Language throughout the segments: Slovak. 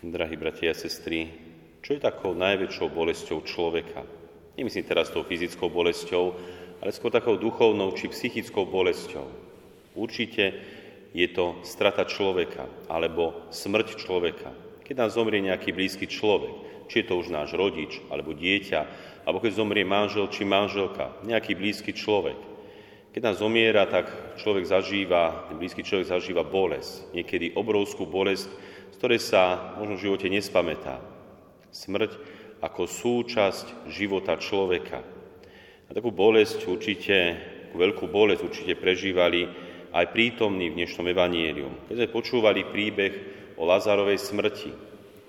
Drahí bratia a sestry, čo je takou najväčšou bolesťou človeka? Nemyslím teraz tou fyzickou bolesťou, ale skôr takou duchovnou či psychickou bolesťou. Určite je to strata človeka alebo smrť človeka. Keď nám zomrie nejaký blízky človek, či je to už náš rodič alebo dieťa, alebo keď zomrie manžel či manželka, nejaký blízky človek. Keď nám zomiera, tak človek zažíva, blízky človek zažíva bolesť. Niekedy obrovskú bolesť, z ktorej sa možno v živote nespamätá. Smrť ako súčasť života človeka. A takú bolesť určite, veľkú bolesť určite prežívali aj prítomní v dnešnom evanielium. Keď sme počúvali príbeh o Lazarovej smrti,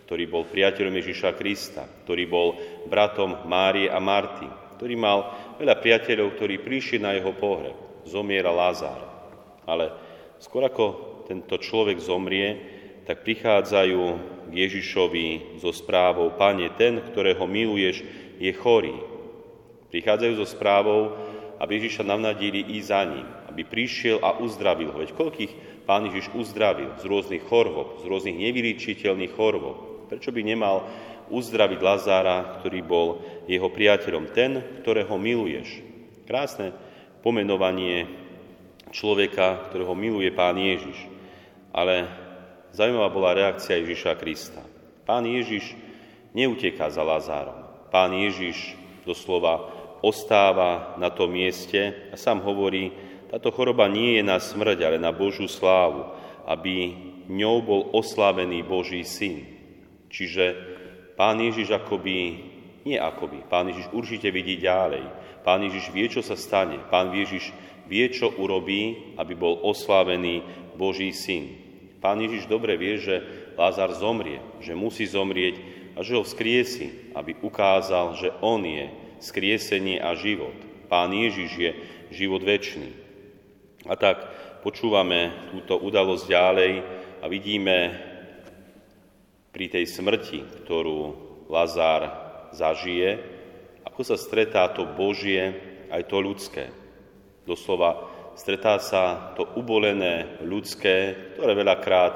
ktorý bol priateľom Ježiša Krista, ktorý bol bratom Márie a Marty, ktorý mal veľa priateľov, ktorí prišli na jeho pohreb. Zomiera Lázar. Ale skôr ako tento človek zomrie, tak prichádzajú k Ježišovi so správou, Pane, ten, ktorého miluješ, je chorý. Prichádzajú so správou, aby Ježiša navnadili ísť za ním, aby prišiel a uzdravil ho. Veď koľkých pán Ježiš uzdravil z rôznych chorôb, z rôznych nevylíčiteľných chorôb. Prečo by nemal uzdraviť Lazára, ktorý bol jeho priateľom, ten, ktorého miluješ? Krásne pomenovanie človeka, ktorého miluje pán Ježiš. Ale zaujímavá bola reakcia Ježiša Krista. Pán Ježiš neuteká za Lazárom. Pán Ježiš doslova ostáva na tom mieste a sám hovorí, táto choroba nie je na smrť, ale na Božú slávu, aby ňou bol oslávený Boží syn. Čiže Pán Ježiš akoby, nie akoby, Pán Ježiš určite vidí ďalej. Pán Ježiš vie, čo sa stane. Pán Ježiš vie, čo urobí, aby bol oslávený Boží syn. Pán Ježiš dobre vie, že Lázar zomrie, že musí zomrieť a že ho vzkriesi, aby ukázal, že on je skriesenie a život. Pán Ježiš je život väčší. A tak počúvame túto udalosť ďalej a vidíme pri tej smrti, ktorú Lazár zažije, ako sa stretá to Božie aj to ľudské. Doslova stretá sa to ubolené ľudské, ktoré veľakrát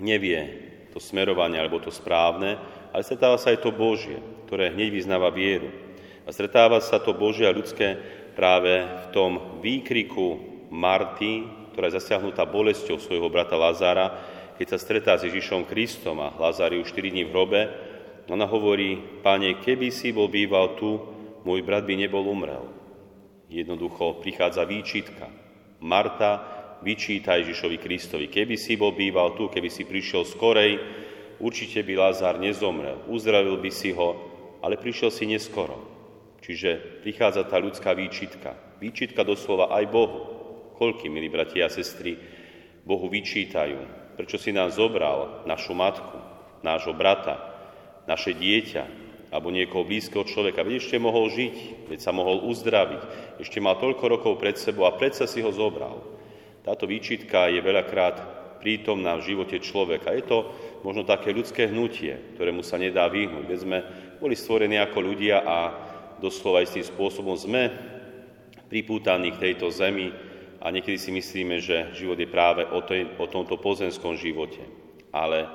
nevie to smerovanie alebo to správne, ale stretáva sa aj to Božie, ktoré hneď vyznáva vieru. A stretáva sa to Božie a ľudské práve v tom výkriku Marty, ktorá je zasiahnutá bolesťou svojho brata Lazára, keď sa stretá s Ježišom Kristom a Lazár je už 4 dní v hrobe, ona hovorí, Pane, keby si bol býval tu, môj brat by nebol umrel. Jednoducho prichádza výčitka. Marta vyčíta Ježišovi Kristovi, keby si bol býval tu, keby si prišiel skorej, určite by Lázar nezomrel, uzdravil by si ho, ale prišiel si neskoro. Čiže prichádza tá ľudská výčitka. Výčitka doslova aj Bohu. Koľky, milí bratia a sestry, Bohu vyčítajú, prečo si nám zobral našu matku, nášho brata, naše dieťa, alebo niekoho blízkeho človeka. Veď ešte mohol žiť, veď sa mohol uzdraviť, ešte mal toľko rokov pred sebou a predsa si ho zobral. Táto výčitka je veľakrát prítomná v živote človeka. Je to možno také ľudské hnutie, ktorému sa nedá vyhnúť. Veď sme boli stvorení ako ľudia a doslova istým spôsobom sme pripútaní k tejto zemi a niekedy si myslíme, že život je práve o, tej, o tomto pozemskom živote. Ale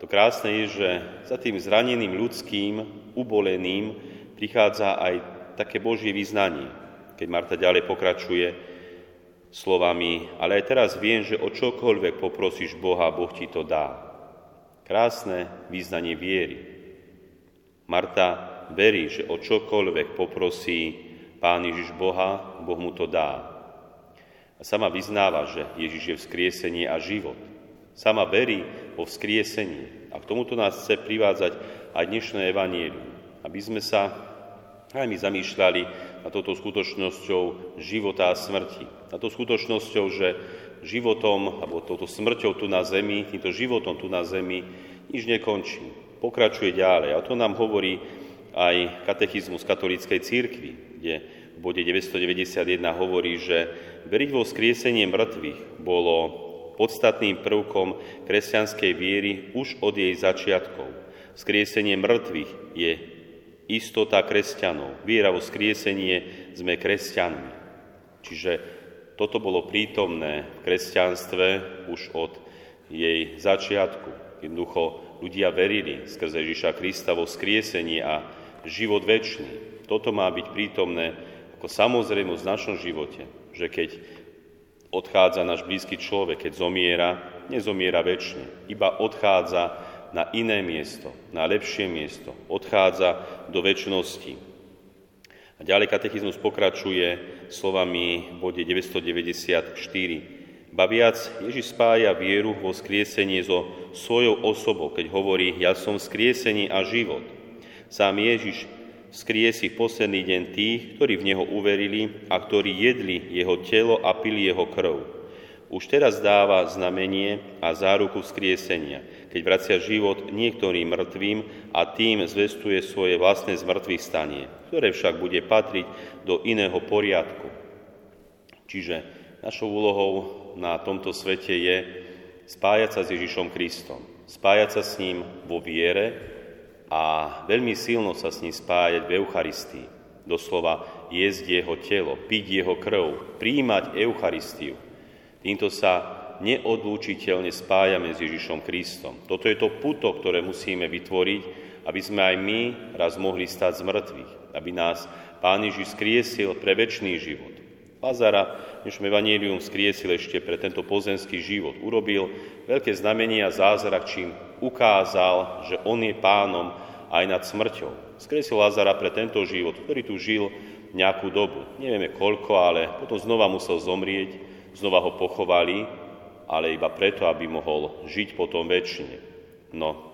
to krásne je, že za tým zraneným ľudským, uboleným prichádza aj také Božie vyznanie. Keď Marta ďalej pokračuje slovami, ale aj teraz viem, že o čokoľvek poprosíš Boha, Boh ti to dá. Krásne význanie viery. Marta verí, že o čokoľvek poprosí Pán Ježiš Boha, Boh mu to dá. A sama vyznáva, že Ježiš je vzkriesenie a život. Sama verí vo vzkriesenie. A k tomuto nás chce privádzať aj dnešné evanielium, aby sme sa aj my zamýšľali na touto skutočnosťou života a smrti. Na to skutočnosťou, že životom, alebo touto smrťou tu na zemi, týmto životom tu na zemi, nič nekončí. Pokračuje ďalej. A to nám hovorí aj katechizmus katolíckej církvy, kde v bode 991 hovorí, že veriť vo skriesenie mŕtvych bolo podstatným prvkom kresťanskej viery už od jej začiatkov. Skriesenie mŕtvych je istota kresťanov. Viera vo skriesenie sme kresťanmi. Čiže toto bolo prítomné v kresťanstve už od jej začiatku. Jednoducho ľudia verili skrze Ježiša Krista vo skriesení a život väčší. Toto má byť prítomné ako samozrejmosť v našom živote, že keď odchádza náš blízky človek, keď zomiera, nezomiera väčšine, iba odchádza na iné miesto, na lepšie miesto, odchádza do väčšnosti. A ďalej katechizmus pokračuje slovami v bode 994. Ba viac, Ježiš spája vieru vo skriesenie so svojou osobou, keď hovorí, ja som skriesenie a život. Sám Ježiš skriesi v posledný deň tých, ktorí v Neho uverili a ktorí jedli Jeho telo a pili Jeho krv. Už teraz dáva znamenie a záruku skriesenia, keď vracia život niektorým mŕtvým a tým zvestuje svoje vlastné zmrtvých stanie, ktoré však bude patriť do iného poriadku. Čiže našou úlohou na tomto svete je spájať sa s Ježišom Kristom, spájať sa s ním vo viere a veľmi silno sa s ním spájať v Eucharistii. Doslova jesť jeho telo, piť jeho krv, príjmať Eucharistiu. Týmto sa neodlúčiteľne spájame s Ježišom Kristom. Toto je to puto, ktoré musíme vytvoriť, aby sme aj my raz mohli stať z mŕtvych, aby nás Pán Ježiš skriesil pre väčší život. Lazara dnešnom evanílium skriesil ešte pre tento pozemský život. Urobil veľké znamenie a zázrak, čím ukázal, že on je pánom aj nad smrťou. Skriesil Lazara pre tento život, ktorý tu žil nejakú dobu. Nevieme koľko, ale potom znova musel zomrieť, znova ho pochovali, ale iba preto, aby mohol žiť potom väčšine. No,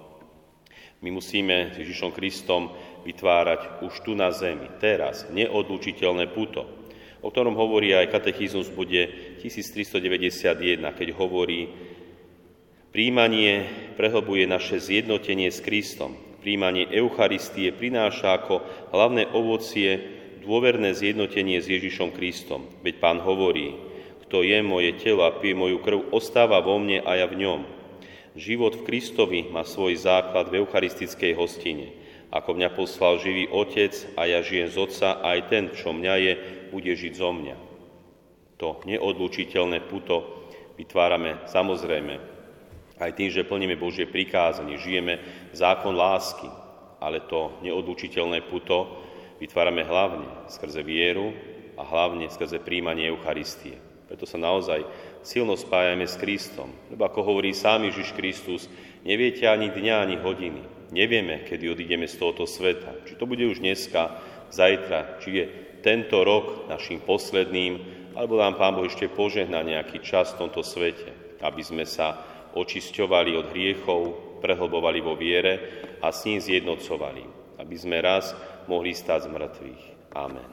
my musíme s Ježišom Kristom vytvárať už tu na zemi, teraz, neodlučiteľné puto o ktorom hovorí aj katechizmus v bode 1391, keď hovorí, príjmanie prehlbuje naše zjednotenie s Kristom. Príjmanie Eucharistie prináša ako hlavné ovocie dôverné zjednotenie s Ježišom Kristom. Veď pán hovorí, kto je moje telo a pije moju krv, ostáva vo mne a ja v ňom. Život v Kristovi má svoj základ v eucharistickej hostine. Ako mňa poslal živý Otec a ja žijem z Otca, aj ten, čo mňa je, bude žiť zo mňa. To neodlučiteľné puto vytvárame samozrejme aj tým, že plníme Božie prikázanie, žijeme zákon lásky, ale to neodlučiteľné puto vytvárame hlavne skrze vieru a hlavne skrze príjmanie Eucharistie. Preto sa naozaj silno spájame s Kristom. Lebo ako hovorí sám Ježiš Kristus, neviete ani dňa, ani hodiny. Nevieme, kedy odídeme z tohoto sveta. Či to bude už dneska, zajtra, či je tento rok našim posledným, alebo nám Pán Boh ešte požehná nejaký čas v tomto svete, aby sme sa očisťovali od hriechov, prehlbovali vo viere a s ním zjednocovali, aby sme raz mohli stať z mŕtvych. Amen.